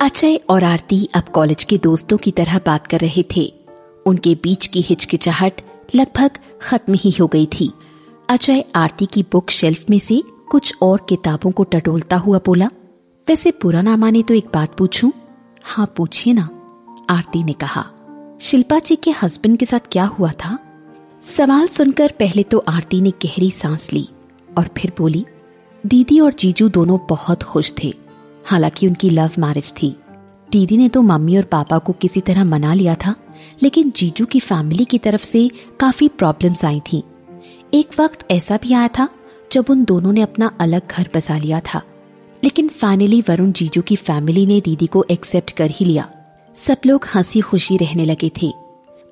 अजय और आरती अब कॉलेज के दोस्तों की तरह बात कर रहे थे। उनके बीच की हिचकिचाहट लगभग खत्म ही हो गई थी। अजय आरती की बुक शेल्फ में से कुछ और किताबों को टटोलता हुआ बोला, वैसे बुरा ना माने तो एक बात पूछूँ? हाँ पूछिए ना, आरती ने कहा। शिल्पा जी के हस्बैंड के साथ क्या हुआ था? सवाल सुनकर पहले तो आरती ने गहरी सांस ली और फिर बोली, दीदी और जीजू दोनों बहुत खुश थे। हालाँकि उनकी लव मैरिज थी। दीदी ने तो मम्मी और पापा को किसी तरह मना लिया था, लेकिन जीजू की फैमिली की तरफ़ से काफ़ी प्रॉब्लम्स आई थी। एक वक्त ऐसा भी आया था, जब उन दोनों ने अपना अलग घर बसा लिया था। लेकिन फाइनली वरुण जीजू की फैमिली ने दीदी को एक्सेप्ट कर ही लिया। सब लोग हँसी खुशी रहने लगे थे।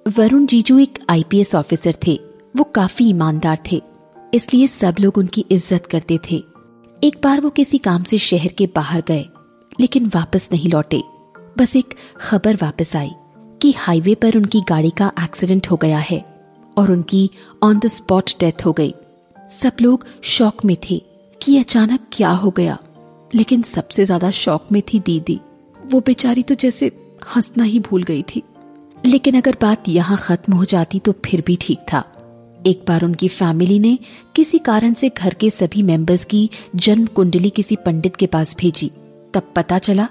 वरुण जीजू एक आईपीएस ऑफिसर थे। वो काफ़ी ईमानदार थे, इसलिए सब लोग उनकी इज़्ज़त करते थे। एक बार वो किसी काम से शहर के बाहर गए, लेकिन वापस नहीं लौटे। बस एक खबर वापस आई कि हाईवे पर उनकी गाड़ी का एक्सीडेंट हो गया है और उनकी ऑन द स्पॉट डेथ हो गई। सब लोग शौक में थे कि अचानक क्या हो गया, लेकिन सबसे ज़्यादा शौक में थी दीदी। वो बेचारी तो जैसे हंसना ही भूल गई थी। लेकिन अगर बात यहाँ खत्म हो जाती तो फिर भी ठीक था। एक बार उनकी फैमिली ने किसी कारण से घर के सभी मेंबर्स की जन्म कुंडली किसी पंडित के पास भेजी। तब पता चला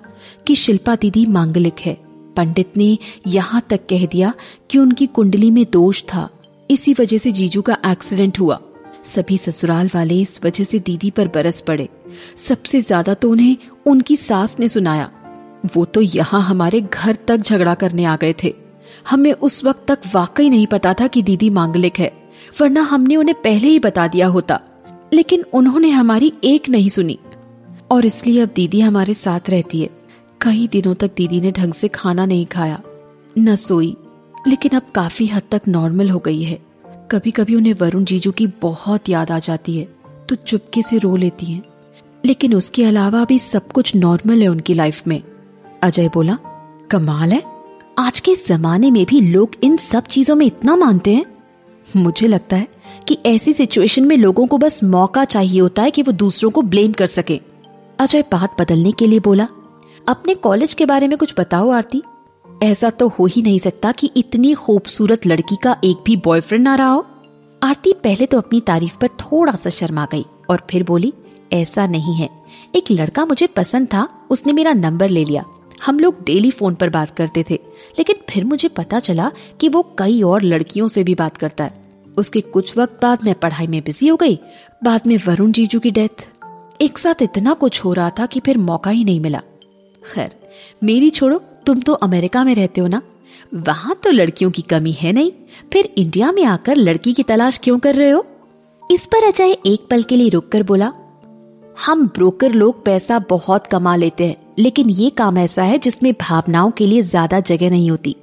कि शिल्पा दीदी मांगलिक है। पंडित ने यहाँ तक कह दिया कि उनकी कुंडली में दोष था। इसी वजह से जीजू का एक्सीडेंट हुआ। सभी ससुराल वाले इस वजह से दीदी पर बरस पड़े। सबसे ज़्यादा तो उन्हें उनकी सास ने सुनाया। वो तो यहाँ हमारे घर तक झगड़ा करने आ गए थे। हमें उस वक्त तक वाकई नहीं पता था कि दीदी मांगलिक है। वरना हमने उन्हें पहले ही बता दिया होता। लेकिन उन्होंने हमारी एक नहीं सुनी। और इसलिए अब दीदी हमारे साथ रहती है। कई दिनों तक दीदी ने ढंग से खाना नहीं खाया, न सोई, लेकिन अब काफ़ी हद तक नॉर्मल हो गई है। कभी कभी उन्हें वरुण जीजू की बहुत याद आ जाती है तो चुपके से रो लेती हैं। लेकिन उसके अलावा भी सब कुछ नॉर्मल है उनकी लाइफ में। अजय बोला, कमाल है। आज के जमाने में भी लोग इन सब चीज़ों में इतना मानते हैं। मुझे लगता है कि ऐसी सिचुएशन में लोगों को बस मौका चाहिए होता है कि वो दूसरों को ब्लेम कर सके। अजय बात बदलने के लिए बोला, अपने कॉलेज के बारे में कुछ बताओ, आरती। ऐसा तो हो ही नहीं सकता कि इतनी खूबसूरत लड़की का एक भी बॉयफ्रेंड ना रहा हो। आरती पहले तो अपनी तारीफ़ पर थोड़ा सा शर्मा गई और फिर बोली, ऐसा नहीं है। एक लड़का मुझे पसंद था, उसने मेरा नंबर ले लिया। हम लोग डेली फ़ोन पर बात करते थे, लेकिन फिर मुझे पता चला कि वो कई और लड़कियों से भी बात करता है। उसके कुछ वक्त बाद मैं पढ़ाई में बिज़ी हो गई। बाद में वरुण जीजू की डेथ एक साथ इतना कुछ हो रहा था कि फिर मौका ही नहीं मिला। खैर, मेरी छोड़ो, तुम तो अमेरिका में रहते हो ना? वहाँ तो लड़कियों की कमी है नहीं। फिर इंडिया में आकर लड़की की तलाश क्यों कर रहे हो? इस पर अजय एक पल के लिए रुककर बोला, हम ब्रोकर लोग पैसा बहुत कमा लेते हैं। लेकिन ये काम ऐसा है जिसमें भावनाओं के लिए ज़्यादा जगह नहीं होती।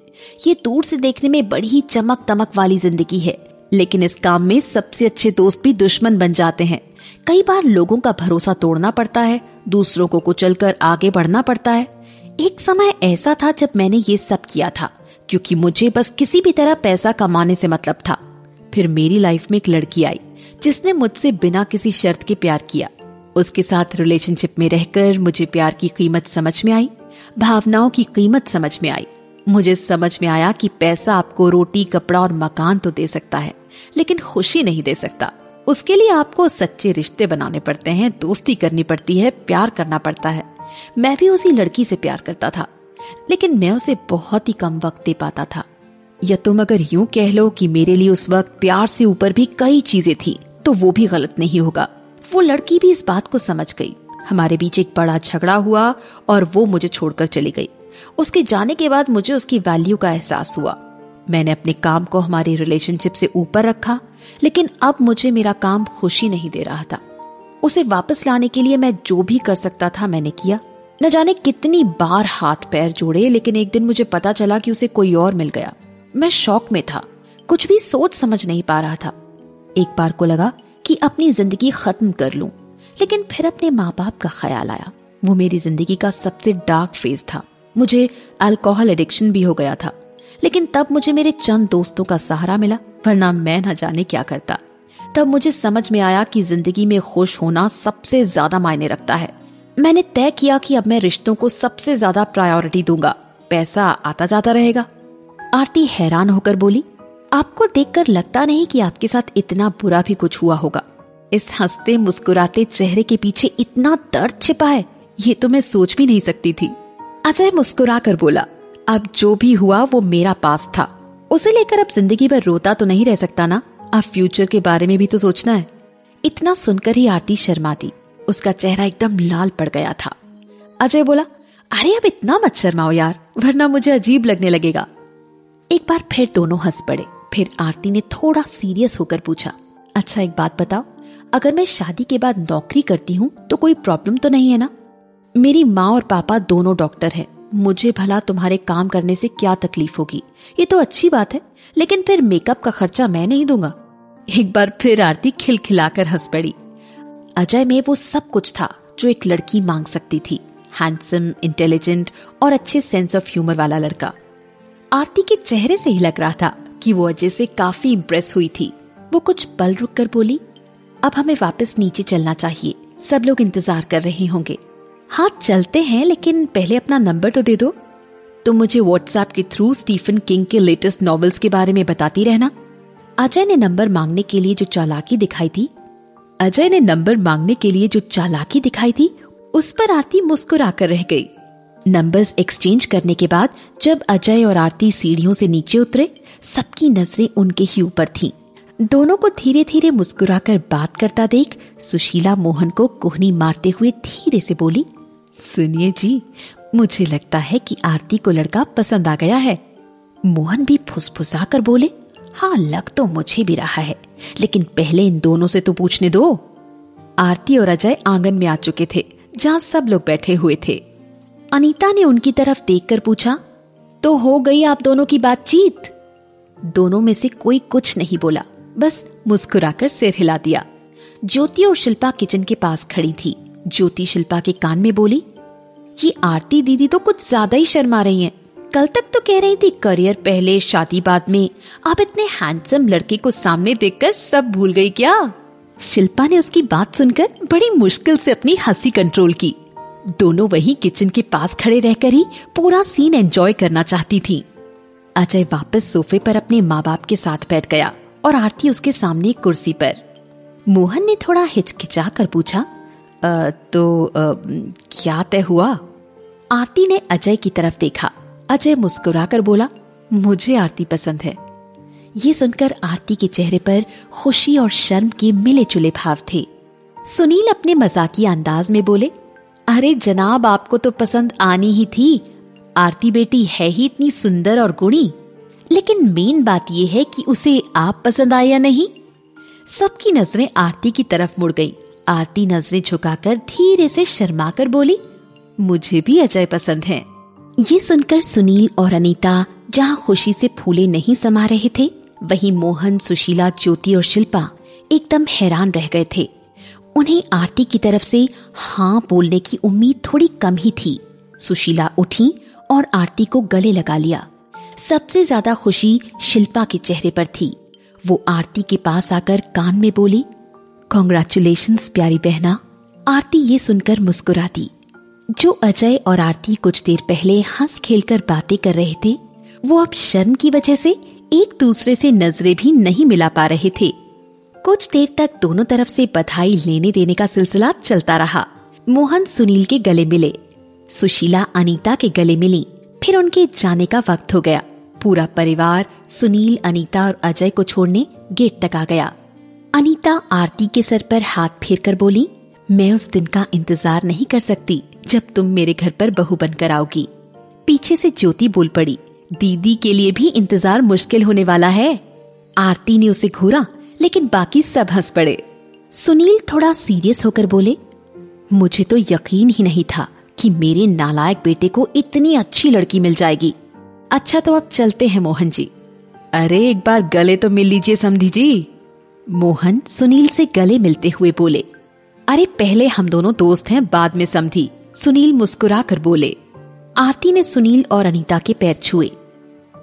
ये दूर से देखने में बड़ी ही चमक तमक वाली ज़िंदगी है। लेकिन इस काम में सबसे अच्छे दोस्त भी दुश्मन बन जाते हैं। कई बार लोगों का भरोसा तोड़ना पड़ता है, दूसरों को कुचल आगे बढ़ना पड़ता है। एक समय ऐसा था जब मैंने ये सब किया था, क्योंकि मुझे बस किसी भी तरह पैसा कमाने से मतलब था। फिर मेरी लाइफ में एक लड़की आई, जिसने मुझसे बिना किसी शर्त के प्यार किया। उसके साथ रिलेशनशिप में रहकर मुझे प्यार की कीमत समझ में आई, भावनाओं की कीमत समझ में आई। मुझे समझ में आया कि पैसा आपको रोटी, कपड़ा और मकान तो दे सकता है, लेकिन खुशी नहीं दे सकता। उसके लिए आपको सच्चे रिश्ते बनाने पड़ते हैं, दोस्ती करनी पड़ती है, प्यार करना पड़ता है। मैं भी उसी लड़की से प्यार करता था, लेकिन मैं उसे बहुत ही कम वक्त दे पाता था। या तुम अगर यूँ कह लो कि मेरे लिए उस वक्त प्यार से ऊपर भी कई चीज़ें थी तो वो भी गलत नहीं होगा। वो लड़की भी इस बात को समझ गई। हमारे बीच एक बड़ा झगड़ा हुआ और वो मुझे छोड़कर चली गई। उसके जाने के बाद मुझे उसकी वैल्यू का एहसास हुआ। मैंने अपने काम को हमारी रिलेशनशिप से ऊपर रखा, लेकिन अब मुझे मेरा काम खुशी नहीं दे रहा था। उसे वापस लाने के लिए मैं जो भी कर सकता था मैंने किया। न जाने कितनी बार हाथ पैर जोड़े, लेकिन एक दिन मुझे पता चला कि उसे कोई और मिल गया। मैं शौक में था। कुछ भी सोच समझ नहीं पा रहा था। एक बार को लगा कि अपनी ज़िंदगी खत्म कर लूँ। लेकिन फिर अपने माँ बाप का ख्याल आया। वो मेरी ज़िंदगी का सबसे डार्क फ़ेज़ था। मुझे अल्कोहल एडिक्शन भी हो गया था। लेकिन तब मुझे मेरे चंद दोस्तों का सहारा मिला, वरना मैं न जाने क्या करता। तब मुझे समझ में आया कि ज़िंदगी में खुश होना सबसे ज़्यादा मायने रखता है। मैंने तय किया कि अब मैं रिश्तों को सबसे ज़्यादा प्रायोरिटी दूँगा। पैसा आता जाता रहेगा। आरती हैरान होकर बोली आपको देखकर लगता नहीं कि आपके साथ इतना बुरा भी कुछ हुआ होगा। इस हँसते मुस्कुराते चेहरे के पीछे इतना दर्द छिपा है, ये तो मैं सोच भी नहीं सकती थी। अजय मुस्कुरा कर बोला, अब जो भी हुआ वो मेरा पास था। उसे लेकर अब ज़िंदगी भर रोता तो नहीं रह सकता ना? अब फ्यूचर के बारे में भी तो सोचना है। इतना सुनकर ही आरती शर्मा दी। उसका चेहरा एकदम लाल पड़ गया था। अजय बोला, अरे, अब इतना मत शर्माओ यार, वरना मुझे अजीब लगने लगेगा। एक बार फिर दोनों हंस पड़े। फिर आरती ने थोड़ा सीरियस होकर पूछा अच्छा एक बात बताओ, अगर मैं शादी के बाद नौकरी करती हूँ तो कोई प्रॉब्लम तो नहीं है ना? मेरी माँ और पापा दोनों डॉक्टर हैं, मुझे भला तुम्हारे काम करने से क्या तकलीफ़ होगी? ये तो अच्छी बात है, लेकिन फिर मेकअप का खर्चा मैं नहीं दूँगा। एक बार फिर आरती खिलखिलाकर हंस पड़ी। अजय में वो सब कुछ था जो एक लड़की मांग सकती थी हैंडसम इंटेलिजेंट और अच्छे सेंस ऑफ़ ह्यूमर वाला लड़का। आरती के चेहरे से ही लग रहा था। कि वो अजय से काफ़ी इम्प्रेस हुई थी। वो कुछ पल रुक कर बोली, अब हमें वापस नीचे चलना चाहिए। सब लोग इंतज़ार कर रहे होंगे। हाँ चलते हैं, लेकिन पहले अपना नंबर तो दे दो। तुम मुझे व्हाट्सएप के थ्रू स्टीफन किंग के लेटेस्ट नॉवेल्स के बारे में बताती रहना। अजय ने नंबर मांगने के लिए जो चालाकी दिखाई थी, अजय ने नंबर मांगने के लिए जो चालाकी दिखाई थी, उस पर आरती मुस्कुरा कर रह गई। नंबर्स एक्सचेंज करने के बाद, जब अजय और आरती सीढ़ियों से नीचे उतरे, सबकी नज़रें उनके ही ऊपर थीं। दोनों को धीरे धीरे मुस्कुराकर बात करता देख, सुशीला मोहन को कोहनी मारते हुए धीरे से बोली, सुनिए जी, मुझे लगता है कि आरती को लड़का पसंद आ गया है। मोहन भी फुसफुसा कर बोले हाँ लग तो मुझे भी रहा है, लेकिन पहले इन दोनों से तो पूछने दो। आरती और अजय आँगन में आ चुके थे, जहाँ सब लोग बैठे हुए थे। अनीता ने उनकी तरफ़ देखकर पूछा तो हो गई आप दोनों की बातचीत? दोनों में से कोई कुछ नहीं बोला, बस मुस्कुराकर सिर हिला दिया। ज्योति और शिल्पा किचन के पास खड़ी थी। ज्योति शिल्पा के कान में बोली, ये आरती दीदी तो कुछ ज़्यादा ही शर्मा रही हैं। कल तक तो कह रही थी करियर पहले, शादी बाद में। आप इतने हैंडसम लड़के को सामने देखकर सब भूल गई क्या? शिल्पा ने उसकी बात सुनकर बड़ी मुश्किल से अपनी हँसी कंट्रोल की। दोनों वही किचन के पास खड़े रहकर ही पूरा सीन एंजॉय करना चाहती थी। अजय वापस सोफे पर अपने माँ बाप के साथ बैठ गया और आरती उसके सामने कुर्सी पर। मोहन ने थोड़ा हिचकिचा कर पूछा आ, तो आ, क्या तय हुआ? आरती ने अजय की तरफ़ देखा। अजय मुस्कुराकर बोला मुझे आरती पसंद है। ये सुनकर आरती के चेहरे पर खुशी और शर्म के मिले जुले भाव थे। सुनील अपने मजाकी अंदाज में बोले अरे जनाब, आपको तो पसंद आनी ही थी। आरती बेटी है ही इतनी सुंदर और गुणी। लेकिन मेन बात यह है कि उसे आप पसंद आए या नहीं। सबकी नज़रें आरती की तरफ़ मुड़ गई। आरती नज़रें झुकाकर धीरे से शर्मा कर बोली, मुझे भी अजय पसंद है। ये सुनकर सुनील और अनीता जहाँ खुशी से फूले नहीं समा रहे थे, वहीं मोहन, सुशीला, ज्योति और शिल्पा एकदम हैरान रह गए थे। उन्हें आरती की तरफ़ से हाँ बोलने की उम्मीद थोड़ी कम ही थी। सुशीला उठी और आरती को गले लगा लिया। सबसे ज़्यादा खुशी शिल्पा के चेहरे पर थी। वो आरती के पास आकर कान में बोली कॉन्ग्रेचुलेशन प्यारी बहना। आरती ये सुनकर मुस्कुरा दी जो अजय और आरती कुछ देर पहले हंस खेलकर बातें कर रहे थे, वो अब शर्म की वजह से एक दूसरे से नज़रें भी नहीं मिला पा रहे थे। कुछ देर तक दोनों तरफ़ से बधाई लेने देने का सिलसिला चलता रहा। मोहन सुनील के गले मिले। सुशीला, अनीता के गले मिली। फिर उनके जाने का वक्त हो गया। पूरा परिवार, सुनील, अनीता और अजय को छोड़ने गेट तक आ गया। अनीता आरती के सर पर हाथ फेर कर बोली, मैं उस दिन का इंतज़ार नहीं कर सकती जब तुम मेरे घर पर बहू बनकर आओगी। पीछे से ज्योति बोल पड़ी, दीदी के लिए भी इंतज़ार मुश्किल होने वाला है। आरती ने उसे घूरा लेकिन बाकी सब हंस पड़े। सुनील थोड़ा सीरियस होकर बोले, मुझे तो यकीन ही नहीं था कि मेरे नालायक बेटे को इतनी अच्छी लड़की मिल जाएगी। अच्छा तो अब चलते हैं, मोहन जी। अरे, एक बार गले तो मिल लीजिए समझी जी। मोहन सुनील से गले मिलते हुए बोले, अरे, पहले हम दोनों दोस्त हैं, बाद में समझी सुनील मुस्कुरा कर बोले। आरती ने सुनील और अनीता के पैर छुए।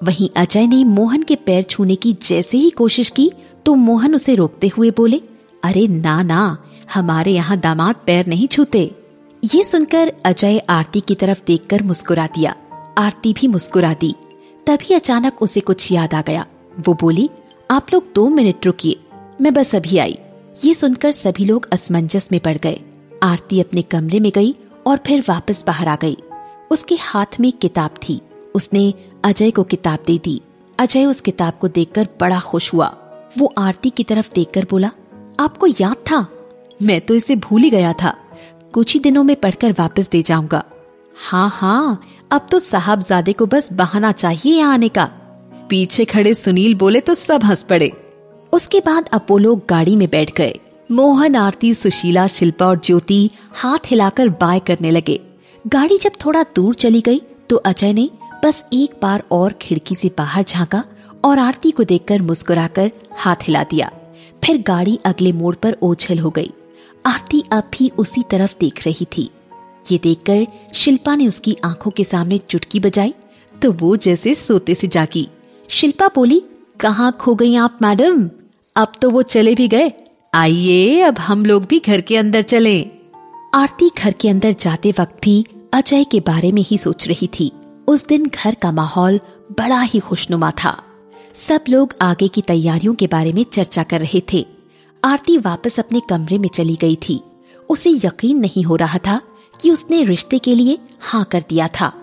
वहीं अजय ने मोहन के पैर छूने की जैसे ही कोशिश की तो मोहन उसे रोकते हुए बोले, अरे ना ना, हमारे यहाँ दामाद पैर नहीं छूते। ये सुनकर अजय आरती की तरफ़ देखकर मुस्कुरा दिया। आरती भी मुस्कुरा दी तभी अचानक उसे कुछ याद आ गया। वो बोली, आप लोग दो मिनट रुकिए, मैं बस अभी आई। ये सुनकर सभी लोग असमंजस में पड़ गए। आरती अपने कमरे में गई और फिर वापस बाहर आ गई। उसके हाथ में किताब थी। उसने अजय को किताब दे दी। अजय उस किताब को देखकर बड़ा खुश हुआ। वो आरती की तरफ़ देखकर बोला, आपको याद था? मैं तो इसे भूल ही गया था। कुछ ही दिनों में पढ़कर वापस दे जाऊँगा। हाँ हाँ अब तो साहबजादे को बस बहाना चाहिए यहाँ आने का। पीछे खड़े सुनील बोले तो सब हंस पड़े। उसके बाद अपोलो गाड़ी में बैठ गए। मोहन, आरती, सुशीला, शिल्पा और ज्योति हाथ हिलाकर बाय करने लगे। गाड़ी जब थोड़ा दूर चली गई तो अजय ने बस एक बार और खिड़की से बाहर झांका और आरती को देखकर मुस्कुराकर हाथ हिला दिया। फिर गाड़ी अगले मोड़ पर ओझल हो गई। आरती अब भी उसी तरफ़ देख रही थी। ये देखकर शिल्पा ने उसकी आँखों के सामने चुटकी बजाई तो वो जैसे सोते से जागी। शिल्पा बोली, कहाँ खो गई आप, मैडम? अब तो वो चले भी गए। आइए, अब हम लोग भी घर के अंदर चले। आरती घर के अंदर जाते वक्त भी अजय के बारे में ही सोच रही थी। उस दिन घर का माहौल बड़ा ही खुशनुमा था। सब लोग आगे की तैयारियों के बारे में चर्चा कर रहे थे। आरती वापस अपने कमरे में चली गई थी। उसे यकीन नहीं हो रहा था कि उसने रिश्ते के लिए हाँ कर दिया था।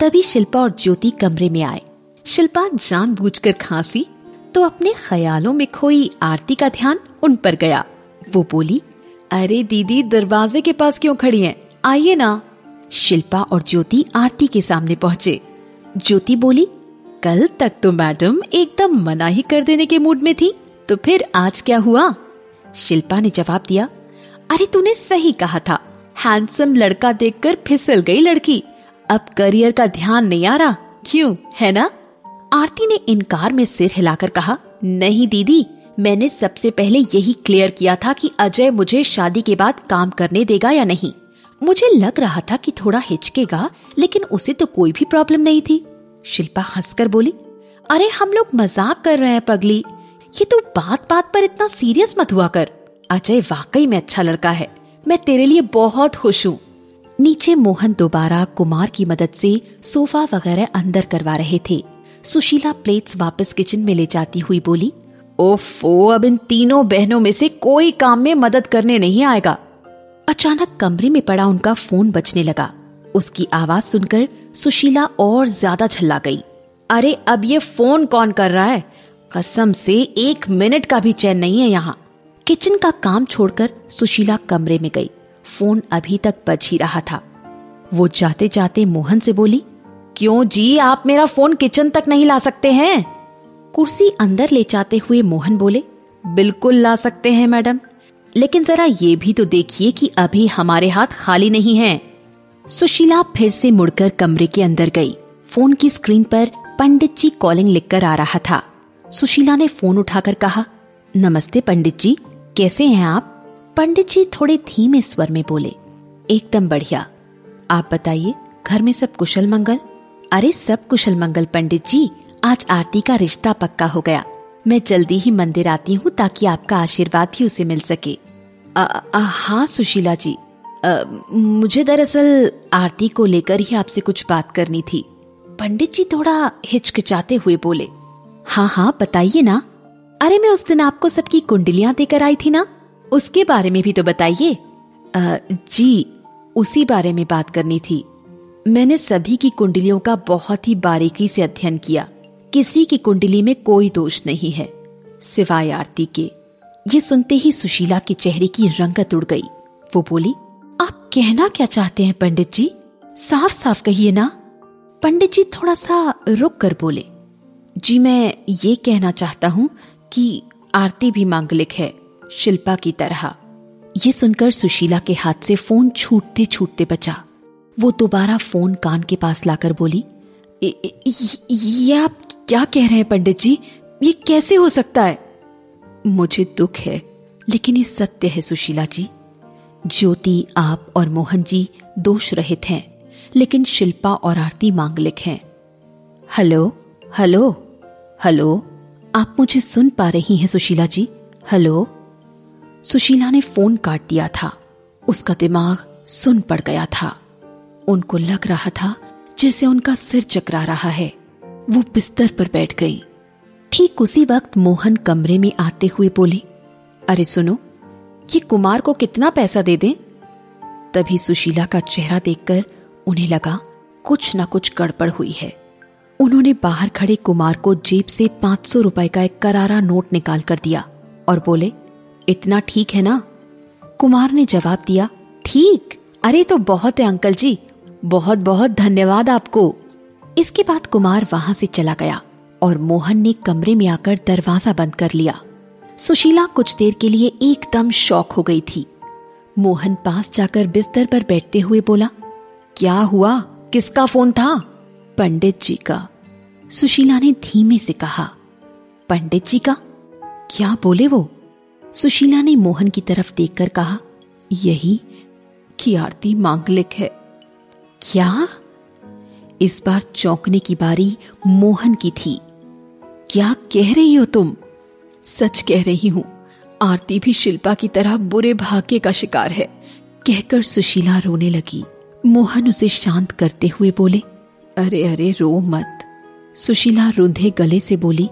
तभी शिल्पा और ज्योति कमरे में आए। शिल्पा जानबूझकर खांसी तो अपने ख्यालों में खोई आरती का ध्यान उन पर गया। वो बोली, अरे दीदी, दरवाजे के पास क्यों खड़ी हैं? आइए ना। शिल्पा और ज्योति आरती के सामने पहुँचे। ज्योति बोली कल तक तो मैडम एकदम मना ही कर देने के मूड में थी। तो फिर आज क्या हुआ? शिल्पा ने जवाब दिया, अरे तूने सही कहा था। हैंडसम लड़का देखकर फिसल गई लड़की। अब करियर का ध्यान नहीं आ रहा। क्यों, है ना? आरती ने इनकार में सिर हिलाकर कहा, नहीं दीदी, मैंने सबसे पहले यही क्लियर किया था कि अजय मुझे शादी के बाद काम करने देगा या नहीं। मुझे लग रहा था कि थोड़ा हिचकेगा, लेकिन उसे तो कोई भी प्रॉब्लम नहीं थी। शिल्पा हंसकर बोली, अरे, हम लोग मज़ाक कर रहे हैं, पगली। ये तो बात बात पर इतना सीरियस मत हुआ कर। अजय, वाकई में अच्छा लड़का है। मैं तेरे लिए बहुत खुश हूँ नीचे मोहन दोबारा कुमार की मदद से सोफा वगैरह अंदर करवा रहे थे। सुशीला प्लेट्स वापस किचन में ले जाती हुई बोली, ओफो अब इन तीनों बहनों में से कोई काम में मदद करने नहीं आएगा। अचानक कमरे में पड़ा उनका फ़ोन बजने लगा। उसकी आवाज़ सुनकर सुशीला और ज़्यादा झल्ला गई। अरे, अब ये फ़ोन कौन कर रहा है? कसम से एक मिनट का भी चैन नहीं है यहाँ। किचन का काम छोड़कर सुशीला कमरे में गई। फ़ोन अभी तक बज ही रहा था। वो जाते जाते मोहन से बोली, क्यों जी, आप मेरा फ़ोन किचन तक नहीं ला सकते हैं? कुर्सी अंदर ले जाते हुए मोहन बोले, बिल्कुल ला सकते हैं मैडम। लेकिन जरा ये भी तो देखिए कि अभी हमारे हाथ खाली नहीं हैं। सुशीला फिर से मुड़कर कमरे के अंदर गई। फ़ोन की स्क्रीन पर पंडित जी कॉलिंग लिखकर आ रहा था। सुशीला ने फ़ोन उठाकर कहा नमस्ते पंडित जी कैसे हैं आप? पंडित जी थोड़े धीमे स्वर में बोले एकदम बढ़िया। आप बताइए घर में सब कुशल मंगल? अरे सब कुशल मंगल पंडित जी आज आरती का रिश्ता पक्का हो गया। मैं जल्दी ही मंदिर आती हूँ ताकि आपका आशीर्वाद भी उसे मिल सके। हाँ सुशीला जी। आ, मुझे दरअसल आरती को लेकर ही आपसे कुछ बात करनी थी। पंडित जी थोड़ा हिचकिचाते हुए बोले हाँ हाँ बताइए ना। अरे, मैं उस दिन आपको सबकी कुंडलियाँ देकर आई थी ना? उसके बारे में भी तो बताइए। जी, उसी बारे में बात करनी थी। मैंने सभी की कुंडलियों का बहुत ही बारीकी से अध्ययन किया। किसी की कुंडली में कोई दोष नहीं है, सिवाय आरती के। ये सुनते ही सुशीला के चेहरे की रंगत उड़ गई। वो बोली आप कहना क्या चाहते हैं, पंडित जी? साफ़ साफ़ कहिए ना। पंडित जी थोड़ा सा रुक कर बोले। जी, मैं ये कहना चाहता हूँ कि आरती भी मांगलिक है, शिल्पा की तरह। ये सुनकर सुशीला के हाथ से फ़ोन छूटते छूटते बचा। वो दोबारा फ़ोन कान के पास लाकर बोली ये आप क्या कह रहे हैं, पंडित जी? ये कैसे हो सकता है? मुझे दुख है, लेकिन ये सत्य है, सुशीला जी। ज्योति, आप और मोहन जी दोष रहित हैं, लेकिन शिल्पा और आरती मांगलिक हैं। हेलो हेलो हेलो, आप मुझे सुन पा रही हैं सुशीला जी, हेलो। सुशीला ने फ़ोन काट दिया था, उसका दिमाग सुन पड़ गया था। उनको लग रहा था जैसे उनका सिर चकरा रहा है, वो बिस्तर पर बैठ गई। ठीक उसी वक्त मोहन कमरे में आते हुए बोले, अरे सुनो ये कुमार को कितना पैसा दे दें? तभी सुशीला का चेहरा देखकर उन्हें लगा, कुछ ना कुछ गड़बड़ हुई है। उन्होंने बाहर खड़े कुमार को जेब से पाँच सौ रुपए का एक करारा नोट निकाल कर दिया और बोले, इतना ठीक है ना? कुमार ने जवाब दिया, ठीक। अरे तो बहुत है, अंकल जी। बहुत बहुत धन्यवाद आपको। इसके बाद कुमार वहाँ से चला गया और मोहन ने कमरे में आकर दरवाज़ा बंद कर लिया। सुशीला कुछ देर के लिए एकदम शौक हो गई थी। मोहन पास जाकर बिस्तर पर बैठते हुए बोला, क्या हुआ? किसका फ़ोन था? पंडित जी का। सुशीला ने धीमे से कहा, पंडित जी का? क्या बोले वो? सुशीला ने मोहन की तरफ़ देखकर कहा, यही कि आरती मांगलिक है। क्या? इस बार चौंकने की बारी मोहन की थी। क्या कह रही हो तुम? सच कह रही हूँ, आरती भी शिल्पा की तरह बुरे भाग्य का शिकार है, कहकर सुशीला रोने लगी। मोहन उसे शांत करते हुए बोले, अरे अरे, रो मत। सुशीला रुंधे गले से बोली,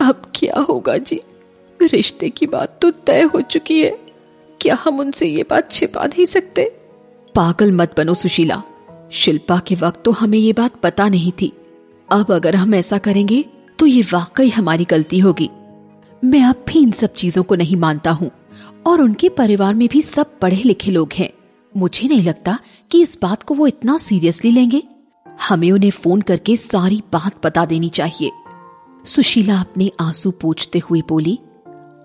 अब क्या होगा जी? रिश्ते की बात तो तय हो चुकी है। क्या हम उनसे ये बात छिपा नहीं सकते? पागल मत बनो सुशीला। शिल्पा के वक्त तो हमें ये बात पता नहीं थी। अब अगर हम ऐसा करेंगे तो ये वाकई हमारी गलती होगी। मैं अब भी इन सब चीज़ों को नहीं मानता हूँ, और उनके परिवार में भी सब पढ़े लिखे लोग हैं। मुझे नहीं लगता कि इस बात को वो इतना सीरियसली लेंगे। हमें उन्हें फ़ोन करके सारी बात बता देनी चाहिए। सुशीला अपने आँसू पूछते हुए बोली,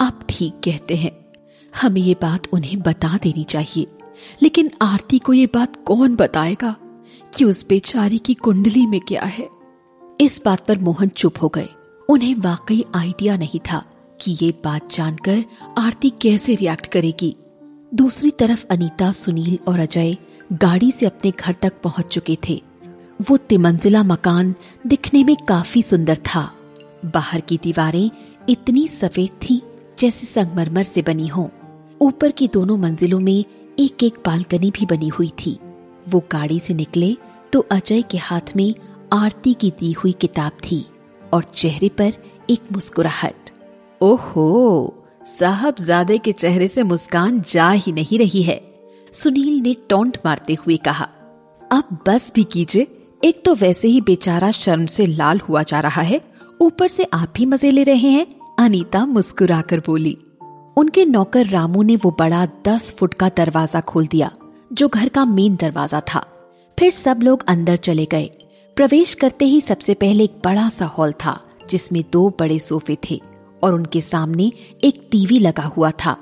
आप ठीक कहते हैं। हमें ये बात उन्हें बता देनी चाहिए। लेकिन आरती को ये बात कौन बताएगा कि उस बेचारी की कुंडली में क्या है? इस बात पर मोहन चुप हो गए। उन्हें वाकई आइडिया नहीं था कि ये बात जानकर आरती कैसे रिएक्ट करेगी? दूसरी तरफ़ अनीता, सुनील और अजय गाड़ी से अपने घर तक पहुँच चुके थे। वो तिमंजिला मकान दिखने में काफ़ी सुंदर था। बाहर की दीवारें इतनी सफ़ेद थी जैसे संगमरमर से बनी हो। ऊपर की दोनों मंजिलों में एक एक बालकनी भी बनी हुई थी। वो गाड़ी से निकले तो अजय के हाथ में आरती की दी हुई किताब थी और चेहरे पर एक मुस्कुराहट। ओहो, साहबजादे के चेहरे से मुस्कान जा ही नहीं रही है। सुनील ने टोंट मारते हुए कहा अब बस भी कीजिए, एक तो वैसे ही बेचारा शर्म से लाल हुआ जा रहा है, ऊपर से आप भी मज़े ले रहे हैं, अनीता मुस्कुराकर बोली। उनके नौकर रामू ने वो बड़ा दस फुट का दरवाज़ा खोल दिया, जो घर का मेन दरवाज़ा था। फिर सब लोग अंदर चले गए। प्रवेश करते ही सबसे पहले एक बड़ा सा हॉल था, जिसमें दो बड़े सोफे थे। और उनके सामने एक टीवी लगा हुआ था।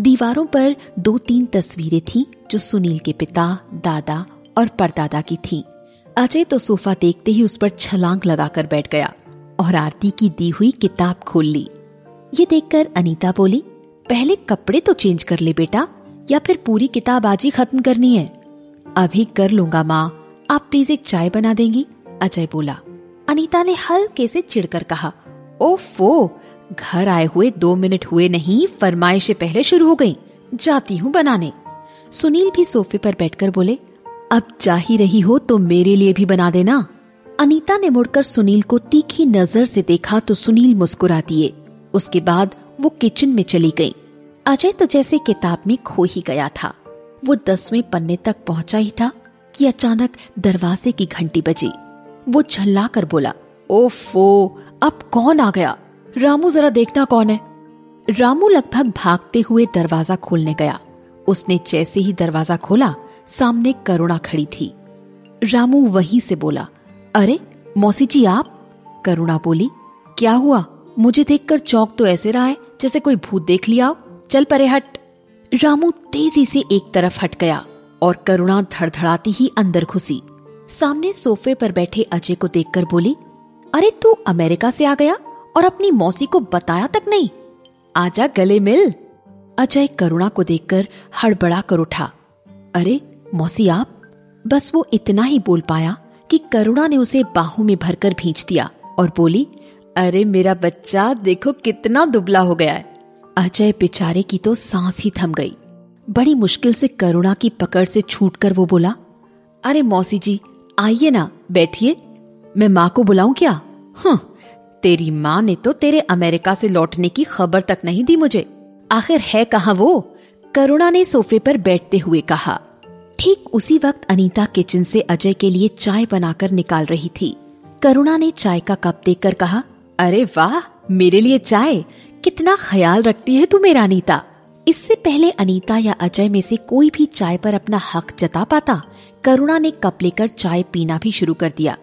दीवारों पर दो तीन तस्वीरें थीं जो सुनील के पिता, दादा और परदादा की थीं। अजय तो सोफा देखते ही उस पर छलांग लगाकर बैठ गया और आरती की दी हुई किताब खोल ली। ये देखकर अनीता बोली, पहले कपड़े तो चेंज कर ले बेटा, या फिर पूरी किताब आज ही खत्म करनी है? अभी कर लूँगा माँ, आप प्लीज़ एक चाय बना देंगी, अजय बोला। अनीता ने हल्के से चिड़कर कहा, ओफो घर आए हुए दो मिनट हुए नहीं, फरमाइशें पहले शुरू हो गई। जाती हूँ बनाने। सुनील भी सोफे पर बैठकर बोले, अब जा ही रही हो तो मेरे लिए भी बना देना। अनीता ने मुड़कर सुनील को तीखी नज़र से देखा तो सुनील मुस्कुरा दिए उसके बाद वो किचन में चली गई। अजय तो जैसे किताब में खो ही गया था। वो दसवें पन्ने तक पहुँचा ही था कि अचानक दरवाजे की घंटी बजी। वो झल्ला कर बोला, ओफो, अब कौन आ गया? रामू जरा देखना कौन है? रामू लगभग भागते हुए दरवाज़ा खोलने गया। उसने जैसे ही दरवाज़ा खोला, सामने करुणा खड़ी थी। रामू वहीं से बोला, अरे मौसी जी आप? करुणा बोली, क्या हुआ? मुझे देखकर चौक तो ऐसे रहा है, जैसे कोई भूत देख लिया चल परे हट। रामू तेज़ी से एक तरफ़ हट गया और करुणा धड़धड़ाती ही अंदर घुसी। सामने सोफे पर बैठे अजय को देखकर बोली, अरे, तू अमेरिका से आ गया? और अपनी मौसी को बताया तक नहीं। आजा गले मिल। अजय करुणा को देखकर हड़बड़ा कर उठा। अरे, मौसी आप, बस वो इतना ही बोल पाया कि करुणा ने उसे बाहों में भरकर भींच दिया और बोली, अरे मेरा बच्चा, देखो कितना दुबला हो गया है। अजय बेचारे की तो सांस ही थम गई। बड़ी मुश्किल से करुणा की पकड़ से छूटकर वो बोला, अरे मौसी जी, आइए ना, बैठिए। मैं माँ को बुलाऊं क्या? हम्म तेरी माँ ने तो तेरे अमेरिका से लौटने की खबर तक नहीं दी मुझे। आखिर है कहा वो? करुणा ने सोफे पर बैठते हुए कहा। ठीक उसी वक्त अनीता किचन से अजय के लिए चाय बनाकर निकाल रही थी। करुणा ने चाय का कप देकर कहा, अरे वाह, मेरे लिए चाय। कितना ख्याल रखती है तू मेरा अनीता। इससे पहले अनीता या अजय में से कोई भी चाय पर अपना हक जता पाता, करुणा ने कप लेकर चाय पीना भी शुरू कर दिया।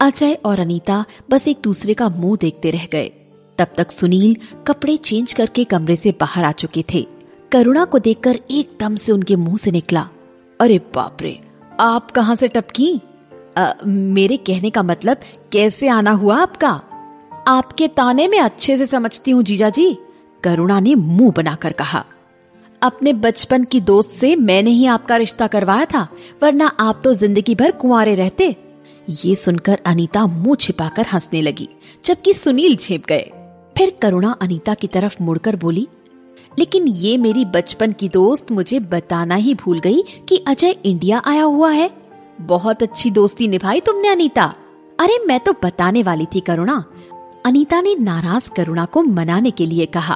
अजय और अनीता बस एक दूसरे का मुँह देखते रह गए। तब तक सुनील कपड़े चेंज करके कमरे से बाहर आ चुके थे। करुणा को देखकर एकदम से उनके मुँह से निकला। अरे बाप रे आप कहाँ से टपकी? आ, मेरे कहने का मतलब कैसे आना हुआ आपका? आपके ताने में अच्छे से समझती हूँ जीजा जी करुणा ने मुँह बनाकर कहा। अपने बचपन की दोस्त से मैंने ही आपका रिश्ता करवाया था वरना आप तो ज़िंदगी भर कुंवारे रहते। ये सुनकर अनीता मुँह छिपाकर हंसने लगी, जबकि सुनील छेप गए। फिर करुणा अनीता की तरफ़ मुड़कर बोली, लेकिन ये मेरी बचपन की दोस्त मुझे बताना ही भूल गई कि अजय इंडिया आया हुआ है। बहुत अच्छी दोस्ती निभाई तुमने अनीता। अरे, मैं तो बताने वाली थी करुणा। अनीता ने नाराज़ करुणा को मनाने के लिए कहा,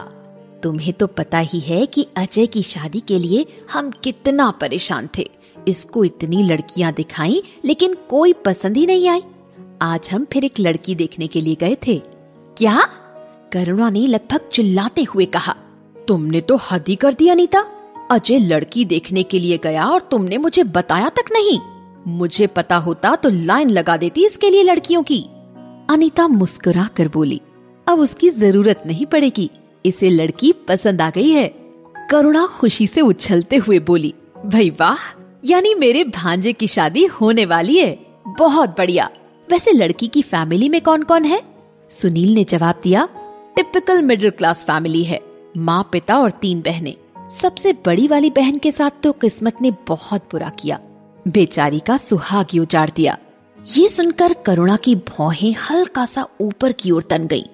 तुम्हें तो पता ही है कि अजय की शादी के लिए हम कितना परेशान थे। इसको इतनी लड़कियाँ दिखाई, लेकिन कोई पसंद ही नहीं आई। आज हम फिर एक लड़की देखने के लिए गए थे। क्या? करुणा ने लगभग चिल्लाते हुए कहा, तुमने तो हद ही कर दी, अनीता। अजय लड़की देखने के लिए गया और तुमने मुझे बताया तक नहीं। मुझे पता होता तो लाइन लगा देती इसके लिए लड़कियों की। अनीता मुस्कुरा कर बोली, अब उसकी ज़रूरत नहीं पड़ेगी। इसे लड़की पसंद आ गई है। करुणा खुशी से उछलते हुए बोली, भाई वाह! यानी मेरे भांजे की शादी होने वाली है। बहुत बढ़िया। वैसे लड़की की फैमिली में कौन कौन है? सुनील ने जवाब दिया, टिपिकल मिडिल क्लास फैमिली है। माँ, पिता और तीन बहनें। सबसे बड़ी वाली बहन के साथ तो किस्मत ने बहुत बुरा किया। बेचारी का सुहाग उजाड़ दिया। ये सुनकर करुणा की भौहें हल्का सा ऊपर की ओर तन गई।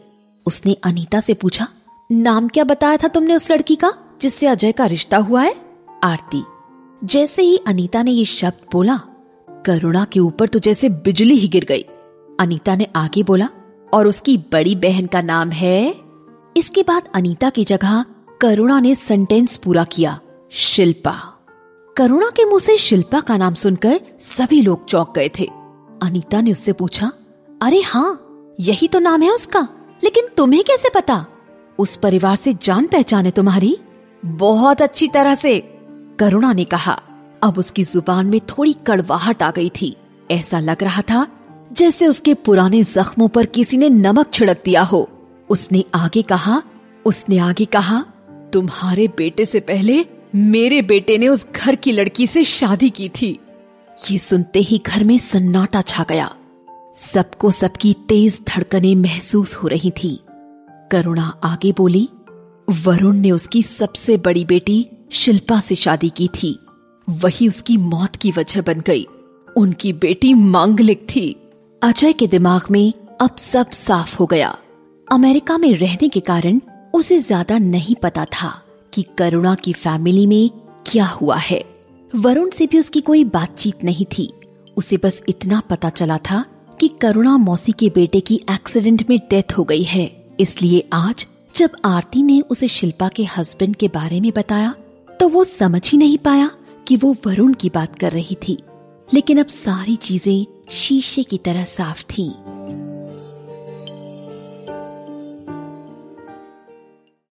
उसने अनीता से पूछा, नाम क्या बताया था तुमने उस लड़की का, जिससे अजय का रिश्ता हुआ है? आरती जैसे ही अनीता ने ये शब्द बोला, करुणा के ऊपर तो जैसे बिजली ही गिर गई। अनीता ने आगे बोला, और उसकी बड़ी बहन का नाम है? इसके बाद अनीता की जगह करुणा ने सेंटेंस पूरा किया, शिल्पा। करुणा के मुँह से शिल्पा का नाम सुनकर सभी लोग चौंक गए थे। अनीता ने उससे पूछा, अरे हाँ यही तो नाम है उसका, लेकिन तुम्हें कैसे पता? उस परिवार से जान पहचान है तुम्हारी? बहुत अच्छी तरह से। करुणा ने कहा, अब उसकी ज़ुबान में थोड़ी कड़वाहट आ गई थी। ऐसा लग रहा था, जैसे उसके पुराने जख्मों पर किसी ने नमक छिड़क दिया हो। उसने आगे कहा, उसने आगे कहा, तुम्हारे बेटे से पहले मेरे बेटे ने उस घर की लड़की से शादी की थी। ये सुनते ही घर में सन्नाटा छा गया। सबको सबकी तेज धड़कने महसूस हो रही थी। करुणा आगे बोली, वरुण ने उसकी सबसे बड़ी बेटी शिल्पा से शादी की थी। वही उसकी मौत की वजह बन गई। उनकी बेटी मांगलिक थी। अजय के दिमाग में अब सब साफ़ हो गया। अमेरिका में रहने के कारण उसे ज़्यादा नहीं पता था कि करुणा की फैमिली में क्या हुआ है। वरुण से भी उसकी कोई बातचीत नहीं थी। उसे बस इतना पता चला था कि करुणा मौसी के बेटे की एक्सीडेंट में डेथ हो गई है। इसलिए आज जब आरती ने उसे शिल्पा के हस्बैंड के बारे में बताया तो वो समझ ही नहीं पाया कि वो वरुण की बात कर रही थी लेकिन अब सारी चीज़ें शीशे की तरह साफ़ थीं।